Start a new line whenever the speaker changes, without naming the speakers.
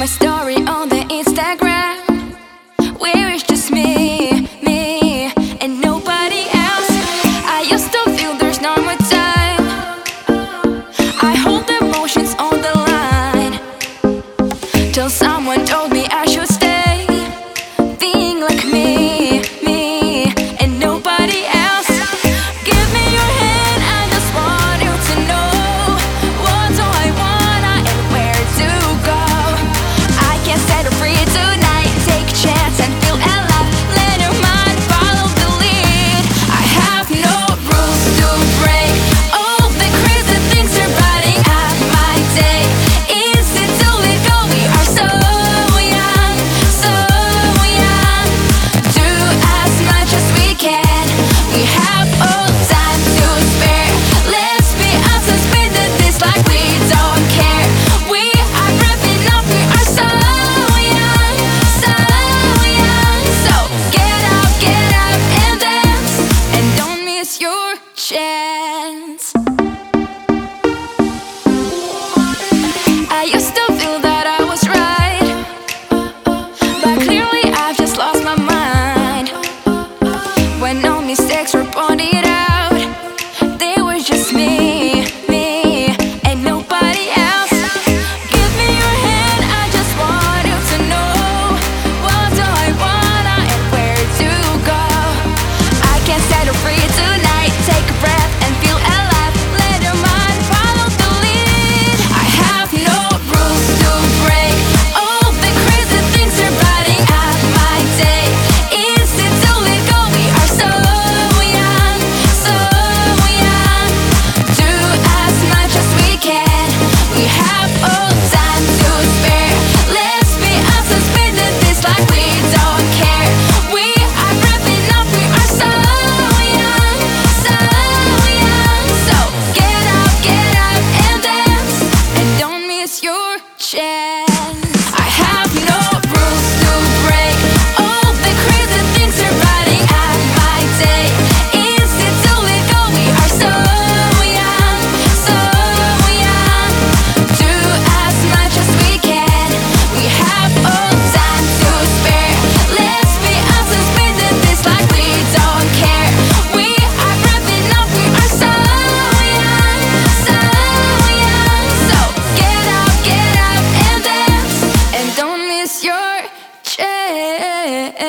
my story on the Instagram. Where it's just me, me, and nobody else. I used to feel there's no more time. I hold emotions on the line till someone told me I. share. your chance.